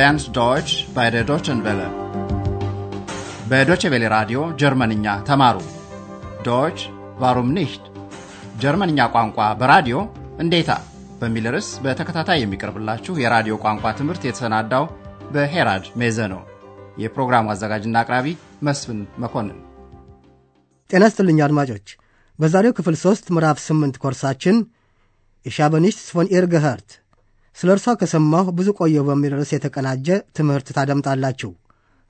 lernt Deutsch bei der Deutschen Welle. በዶቼ ቬለ ራዲዮ ጀርመንኛ ተማሩ። ዶች ዋሩም ኒሽት ጀርመንኛ ቋንቋ በራዲዮ እንዴታ በሚል ርዕስ በተከታታይ የሚቀርብላችሁ የራዲዮ ቋንቋ ትምህርት የተሰናዳው በሄራድ ሜዘ ነው። የፕሮግራሙ አዘጋጅና አቅራቢ መስፍን መኮንን። ጤና ይስጥልኝ አድማጮች። በዛሬው ክፍል ሦስት ምዕራፍ ስምንት ኮርሳችን የሻበኒሽት ፎን ኢር ስለ እርሷ ከሰማሁ ብዙ ቆየሁ በሚል ርዕስ የተቀናጀ ትምህርት ታደምጣላችሁ።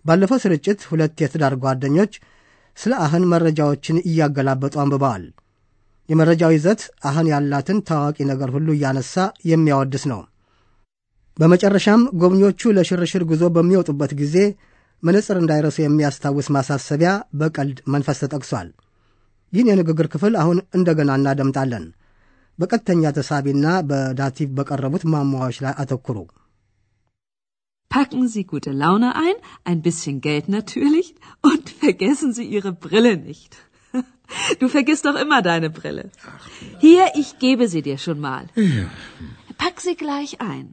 ባለፈው ስርጭት ሁለት የትዳር ጓደኞች ስለ አህን መረጃዎችን እያገላበጡ አንብበዋል። የመረጃው ይዘት አህን ያላትን ታዋቂ ነገር ሁሉ እያነሳ የሚያወድስ ነው። በመጨረሻም ጎብኚዎቹ ለሽርሽር ጉዞ በሚወጡበት ጊዜ መነጽር እንዳይረሱ የሚያስታውስ ማሳሰቢያ በቀልድ መንፈስ ተጠቅሷል። ይህን የንግግር ክፍል አሁን እንደገና እናደምጣለን። በቀጥተኛ ተሳቢና በዳቲቭ በቀረቡት ማሟዎች ላይ አተኩሩ። Packen Sie gute Laune ein, ein bisschen Geld natürlich und vergessen Sie Ihre Brille nicht. Du vergisst doch immer deine Brille. Hier, ich gebe sie dir schon mal. Pack sie gleich ein.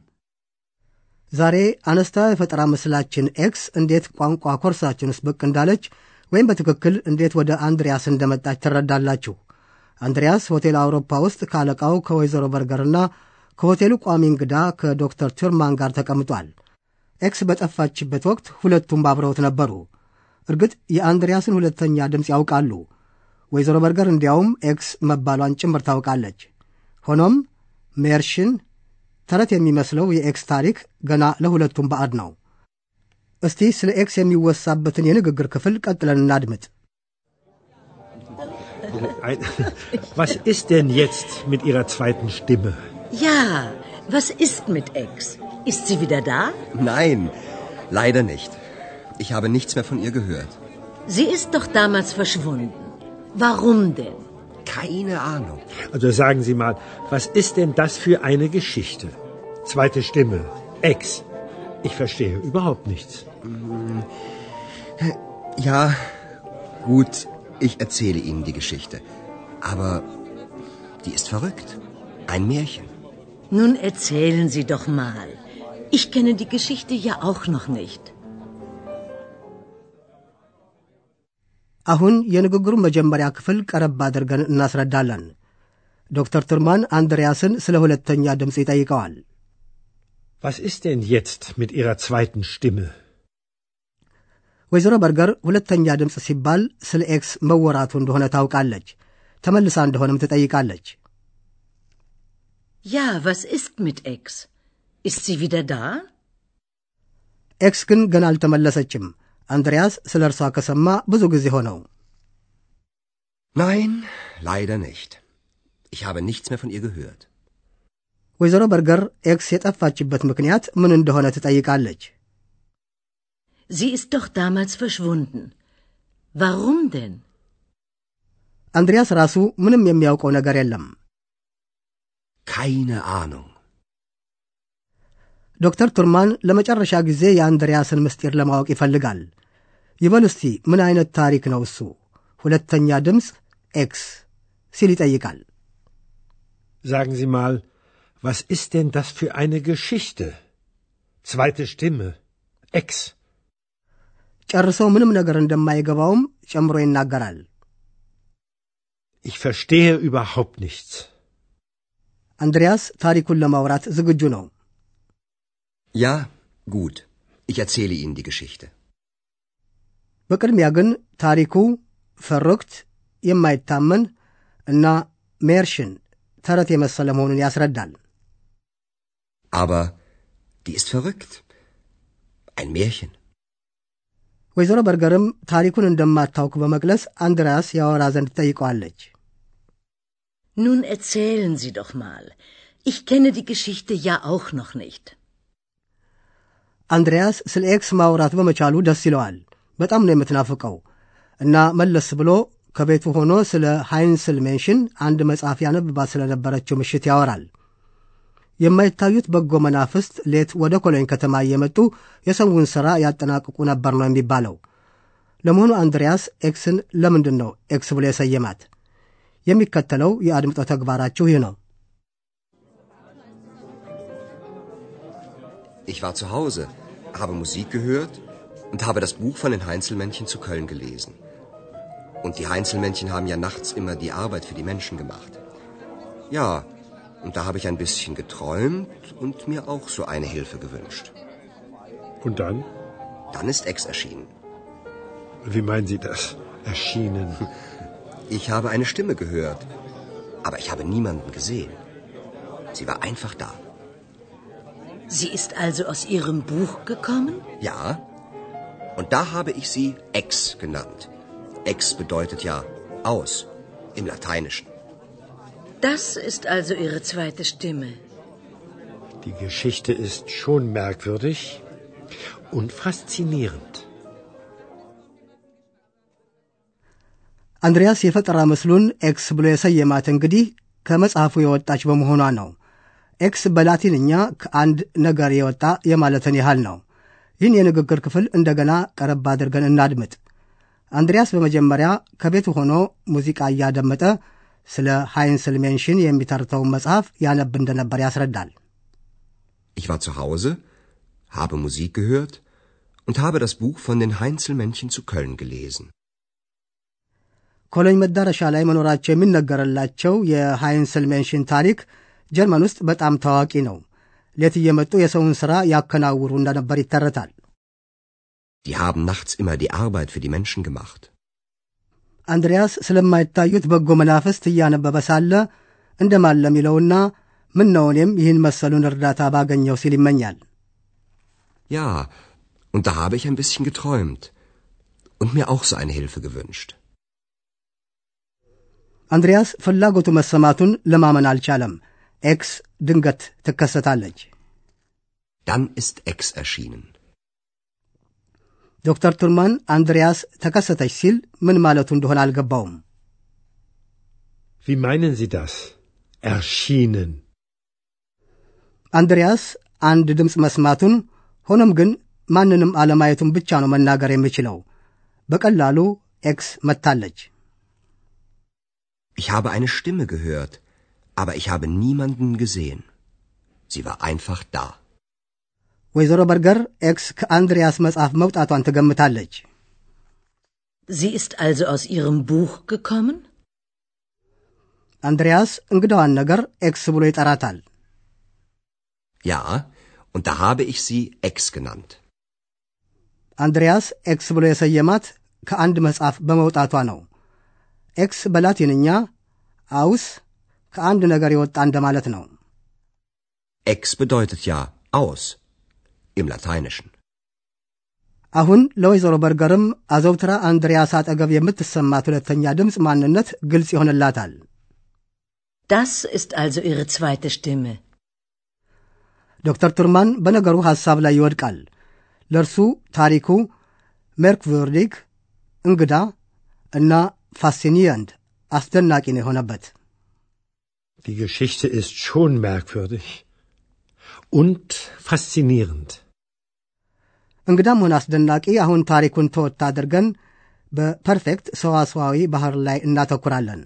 ዛሬ አነስታ የፈጠራ ምስላችን ኤክስ እንዴት ቋንቋ ኮርሳችን ውስጥ ብቅ እንዳለች ወይም በትክክል እንዴት ወደ አንድሪያስ እንደመጣች ትረዳላችሁ። አንድሪያስ ሆቴል አውሮፓ ውስጥ ከአለቃው ከወይዘሮ በርገርና ከሆቴሉ ቋሚ እንግዳ ከዶክተር ቱርማን ጋር ተቀምጧል። ኤክስ በጠፋችበት ወቅት ሁለቱም አብረውት ነበሩ። እርግጥ የአንድሪያስን ሁለተኛ ድምፅ ያውቃሉ። ወይዘሮ በርገር እንዲያውም ኤክስ መባሏን ጭምር ታውቃለች። ሆኖም ሜርሽን ተረት የሚመስለው የኤክስ ታሪክ ገና ለሁለቱም ባዕድ ነው። እስቲ ስለ ኤክስ የሚወሳበትን የንግግር ክፍል ቀጥለን እናድምጥ። Was ist denn jetzt mit Ihrer zweiten Stimme? Ja, was ist mit Ex? Ist sie wieder da? Nein, leider nicht. Ich habe nichts mehr von ihr gehört. Sie ist doch damals verschwunden. Warum denn? Keine Ahnung. Also sagen Sie mal, was ist denn das für eine Geschichte? Zweite Stimme, Ex. Ich verstehe überhaupt nichts. Ja, gut, ich erzähle Ihnen die Geschichte. Aber die ist verrückt. Ein Märchen. Nun erzählen Sie doch mal. Ich kenne die Geschichte ja auch noch nicht. አሁን የንግግሩን መጀመሪያ ክፍል ቀረብ አድርገን እናስረዳለን። ዶክተር ቱርማን አንድሪያስን ስለ ሁለተኛ ድምፅ ይጠይቀዋል። Was ist denn jetzt mit Ihrer zweiten Stimme? ወይዘሮ በርገር ሁለተኛ ድምፅ ሲባል ስለ ኤክስ መወራቱ እንደሆነ ታውቃለች። ተመልሳ እንደሆነም ትጠይቃለች። was ist mit Ex? Ist sie wieder da? ኤክስ ግን ገና አልተመለሰችም። አንድሪያስ ስለ እርሷ ከሰማ ብዙ ጊዜ ሆነው። Nein, leider nicht. Ich habe nichts mehr von ihr gehört. ወይዘሮ በርገር ኤክስ የጠፋችበት ምክንያት ምን እንደሆነ ትጠይቃለች። Sie ist doch damals verschwunden. Warum denn? አንድሪያስ ራሱ ምንም የሚያውቀው ነገር የለም። Keine Ahnung. ዶክተር ቱርማን ለመጨረሻ ጊዜ የአንድሪያስን ምስጢር ለማወቅ ይፈልጋል። ይበል እስቲ ምን አይነት ታሪክ ነው እሱ? ሁለተኛ ድምፅ ኤክስ ሲል ይጠይቃል። Sagen Sie mal, was ist denn das für eine Geschichte? Zweite Stimme, Ex. ጨርሰው ምንም ነገር እንደማይገባውም ጨምሮ ይናገራል። Ich verstehe überhaupt nichts. አንድሪያስ ታሪኩን ለማውራት ዝግጁ ነው። Ja, gut. Ich erzähle Ihnen die Geschichte. በቅድሚያ ግን ታሪኩ ፈርክት፣ የማይታመን እና ሜርሽን ተረት የመሰለ መሆኑን ያስረዳል። Aber die ist verrückt. Ein Märchen. ወይዘሮ በርገርም ታሪኩን እንደማታውቅ በመግለጽ አንድሪያስ ያወራ ዘንድ ትጠይቀዋለች። Nun erzählen Sie doch mal. Ich kenne die Geschichte ja auch noch nicht. አንድሪያስ ስለ ኤክስ ማውራት በመቻሉ ደስ ይለዋል። በጣም ነው የምትናፍቀው እና መለስ ብሎ ከቤቱ ሆኖ ስለ ሃይንስል ሜንሽን አንድ መጽሐፍ ያነብባት ስለነበረችው ምሽት ያወራል። የማይታዩት በጎ መናፍስት ሌት ወደ ኮሎኝ ከተማ እየመጡ የሰውን ሥራ ያጠናቅቁ ነበር ነው የሚባለው። ለመሆኑ አንድሪያስ ኤክስን ለምንድን ነው ኤክስ ብሎ የሰየማት? የሚከተለው የአድምጦ ተግባራችሁ ይህ ነው። Ich war zu Hause. habe Musik gehört und habe das Buch von den Heinzelmännchen zu Köln gelesen. Und die Heinzelmännchen haben ja nachts immer die Arbeit für die Menschen gemacht. Ja, und da habe ich ein bisschen geträumt und mir auch so eine Hilfe gewünscht. Und dann? Dann ist Ex erschienen. Wie meinen Sie das? Erschienen? Ich habe eine Stimme gehört, aber ich habe niemanden gesehen. Sie war einfach da. Sie ist also aus Ihrem Buch gekommen? Ja, und da habe ich sie Ex genannt. Ex bedeutet ja aus im Lateinischen. Das ist also Ihre zweite Stimme. Die Geschichte ist schon merkwürdig und faszinierend. አንድሪያስ የፈጠራ ምስሉን ኤክስ ብሎ የሰየማት እንግዲህ ከመጽሐፉ የወጣች በመሆኗ ነው። ኤክስ በላቲንኛ ከአንድ ነገር የወጣ የማለትን ያህል ነው። ይህን የንግግር ክፍል እንደገና ቀረብ አድርገን እናድምጥ። አንድሪያስ በመጀመሪያ ከቤቱ ሆኖ ሙዚቃ እያደመጠ ስለ ሃይንስል ሜንሽን የሚተርተውን መጽሐፍ ያነብ እንደነበር ያስረዳል። Ich war zu Hause, habe Musik gehört und habe das Buch von den Heinzelmännchen zu Köln gelesen. ኮሎኝ መዳረሻ ላይ መኖራቸው የሚነገርላቸው የሃይንስል ሜንሽን ታሪክ ጀርመን ውስጥ በጣም ታዋቂ ነው። ሌት እየመጡ የሰውን ሥራ ያከናውሩ እንደነበር ይተረታል። Die haben nachts immer die Arbeit für die Menschen gemacht. አንድሪያስ ስለማይታዩት በጎ መናፍስት እያነበበ ሳለ እንደማለም ይለውና ምን ነው እኔም ይህን መሰሉን እርዳታ ባገኘው ሲል ይመኛል። Ja, und da habe ich ein bisschen geträumt und mir auch so eine Hilfe gewünscht. አንድሪያስ ፍላጎቱ መሰማቱን ለማመን አልቻለም። ኤክስ ድንገት ትከሰታለች። Dann ist Ex erschienen. ዶክተር ቱርማን አንድሪያስ ተከሰተች ሲል ምን ማለቱ እንደሆነ አልገባውም። Wie meinen Sie das? Erschienen. አንድሪያስ አንድ ድምፅ መስማቱን ሆኖም ግን ማንንም አለማየቱን ብቻ ነው መናገር የሚችለው። በቀላሉ ኤክስ መጥታለች። Ich habe eine Stimme gehört, aber ich habe niemanden gesehen. Sie war einfach da. ወይዘሮ በርገር ኤክስ ከአንድሪያስ መጽሐፍ መውጣቷን ትገምታለች። Sie ist also aus Ihrem Buch gekommen? አንድሪያስ እንግዳዋን ነገር ኤክስ ብሎ ይጠራታል። Ja, und da habe ich sie Ex genannt. አንድሪያስ ኤክስ ብሎ የሰየማት ከአንድ መጽሐፍ በመውጣቷ ነው። ኤክስ በላቲንኛ አውስ ከአንድ ነገር የወጣ እንደማለት ነው። Ex bedeutet ja aus im Lateinischen. አሁን ለወይዘሮ በርገርም አዘውትራ አንድሪያስ አጠገብ የምትሰማት ሁለተኛ ድምፅ ማንነት ግልጽ ይሆንላታል። Das ist also Ihre zweite Stimme. ዶክተር ቱርማን በነገሩ ሐሳብ ላይ ይወድቃል። ለእርሱ ታሪኩ ሜርክቭርዲግ እንግዳ እና ፋሲኒየንት አስደናቂ ነው የሆነበት። Die Geschichte ist schon merkwürdig und faszinierend. እንግዳም ሆነ አስደናቂ አሁን ታሪኩን ተወት አድርገን በፐርፌክት ሰዋሰዋዊ ባህር ላይ እናተኩራለን።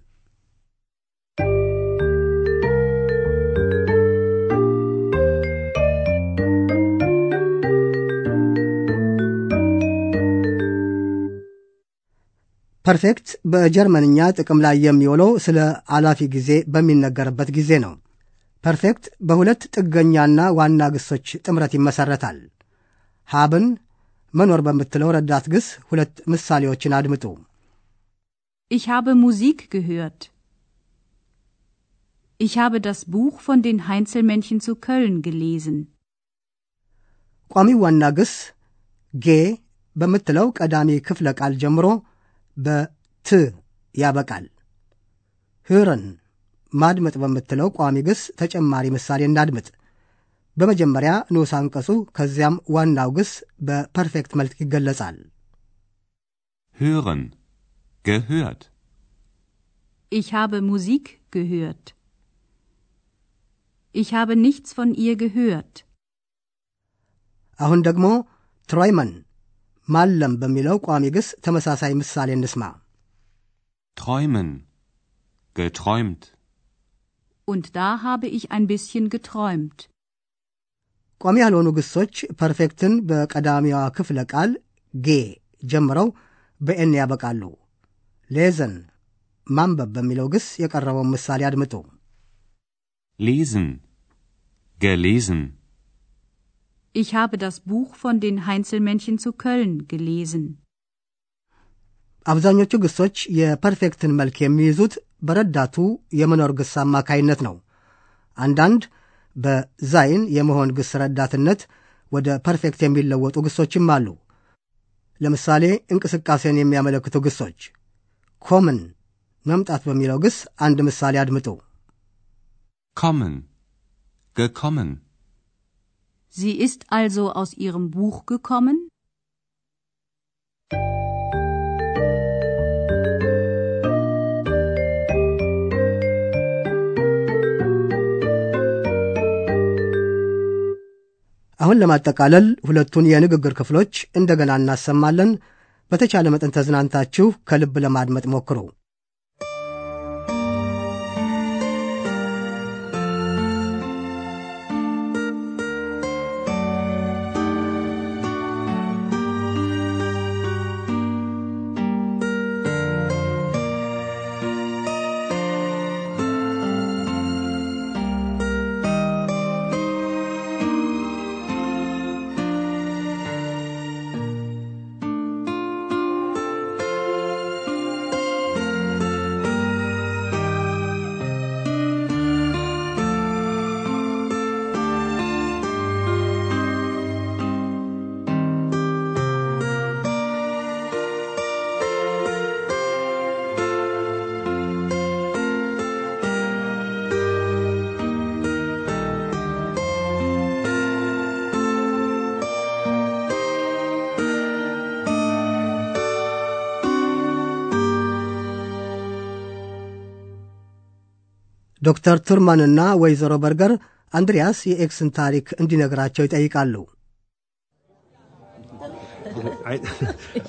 ፐርፌክት በጀርመንኛ ጥቅም ላይ የሚውለው ስለ አላፊ ጊዜ በሚነገርበት ጊዜ ነው። ፐርፌክት በሁለት ጥገኛና ዋና ግሶች ጥምረት ይመሰረታል። ሀብን መኖር በምትለው ረዳት ግስ ሁለት ምሳሌዎችን አድምጡ። Ich habe Musik gehört. Ich habe das Buch von den Heinzelmännchen zu Köln gelesen. ቋሚው ዋና ግስ ጌ በምትለው ቀዳሚ ክፍለ ቃል ጀምሮ በት ያበቃል። ህረን ማድመጥ በምትለው ቋሚ ግስ ተጨማሪ ምሳሌ እናድምጥ። በመጀመሪያ ንዑስ አንቀጹ ከዚያም ዋናው ግስ በፐርፌክት መልክ ይገለጻል። hören, gehört, Ich habe Musik gehört. Ich habe nichts von ihr gehört. አሁን ደግሞ ትሮይመን ማለም በሚለው ቋሚ ግስ ተመሳሳይ ምሳሌ እንስማ። träumen, geträumt, Und da habe ich ein bisschen geträumt. ቋሚ ያልሆኑ ግሶች ፐርፌክትን በቀዳሚዋ ክፍለ ቃል ጌ ጀምረው በኤን ያበቃሉ። ሌዘን ማንበብ በሚለው ግስ የቀረበውን ምሳሌ አድምጡ። lesen, gelesen, Ich habe das Buch von den Heinzelmännchen zu Köln gelesen. አብዛኞቹ ግሶች የፐርፌክትን መልክ የሚይዙት በረዳቱ የመኖር ግስ አማካይነት ነው። አንዳንድ በዛይን የመሆን ግስ ረዳትነት ወደ ፐርፌክት የሚለወጡ ግሶችም አሉ። ለምሳሌ እንቅስቃሴን የሚያመለክቱ ግሶች ኮምን መምጣት በሚለው ግስ አንድ ምሳሌ አድምጡ። kommen, gekommen, Sie ist also aus ihrem Buch gekommen? አሁን ለማጠቃለል ሁለቱን የንግግር ክፍሎች እንደገና እናሰማለን። በተቻለ መጠን ተዝናንታችሁ ከልብ ለማድመጥ ሞክሩ። ዶክተር ቱርማንና ወይዘሮ በርገር አንድሪያስ የኤክስን ታሪክ እንዲነግራቸው ይጠይቃሉ። Ein-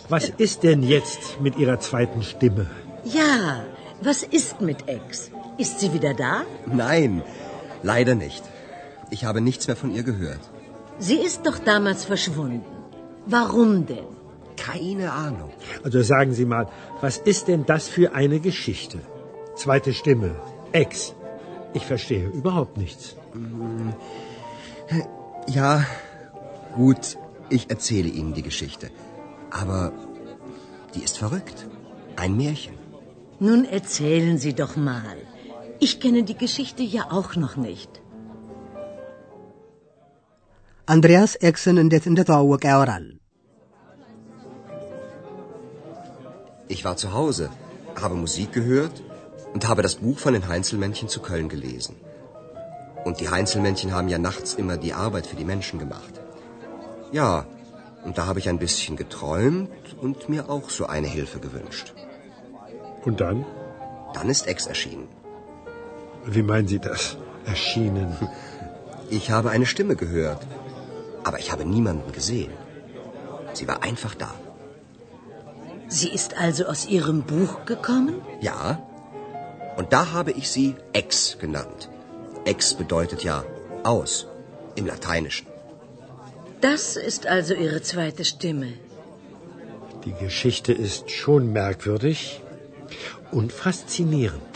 Was ist denn jetzt mit Ihrer zweiten Stimme? Ja, was ist mit Ex? Ist sie wieder da? Nein, leider nicht. Ich habe nichts mehr von ihr gehört. Sie ist doch damals verschwunden. Warum denn? Keine Ahnung. Also sagen Sie mal, was ist denn das für eine Geschichte? Zweite Stimme. Ex. Ich verstehe überhaupt nichts. Ja, gut, ich erzähle Ihnen die Geschichte. Aber die ist verrückt. Ein Märchen. Nun erzählen Sie doch mal. Ich kenne die Geschichte ja auch noch nicht. አንድሪያስ ኤክስን እንዴት እንደተዋወቀ ያወራል። Ich war zu Hause, habe Musik gehört und habe das Buch von den Heinzelmännchen zu Köln gelesen. Und die Heinzelmännchen haben ja nachts immer die Arbeit für die Menschen gemacht. Ja, und da habe ich ein bisschen geträumt und mir auch so eine Hilfe gewünscht. Und dann? Dann ist Ex erschienen. Wie meinen Sie das? Erschienen. Ich habe eine Stimme gehört, aber ich habe niemanden gesehen. Sie war einfach da. Sie ist also aus Ihrem Buch gekommen? Ja, und da habe ich sie Ex genannt. Ex bedeutet ja aus im Lateinischen. Das ist also Ihre zweite Stimme. Die Geschichte ist schon merkwürdig und faszinierend.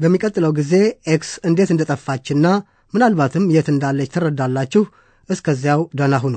በሚቀጥለው ጊዜ ኤክስ እንዴት እንደጠፋችና ምናልባትም የት እንዳለች ትረዳላችሁ። እስከዚያው ደህና ሁኑ።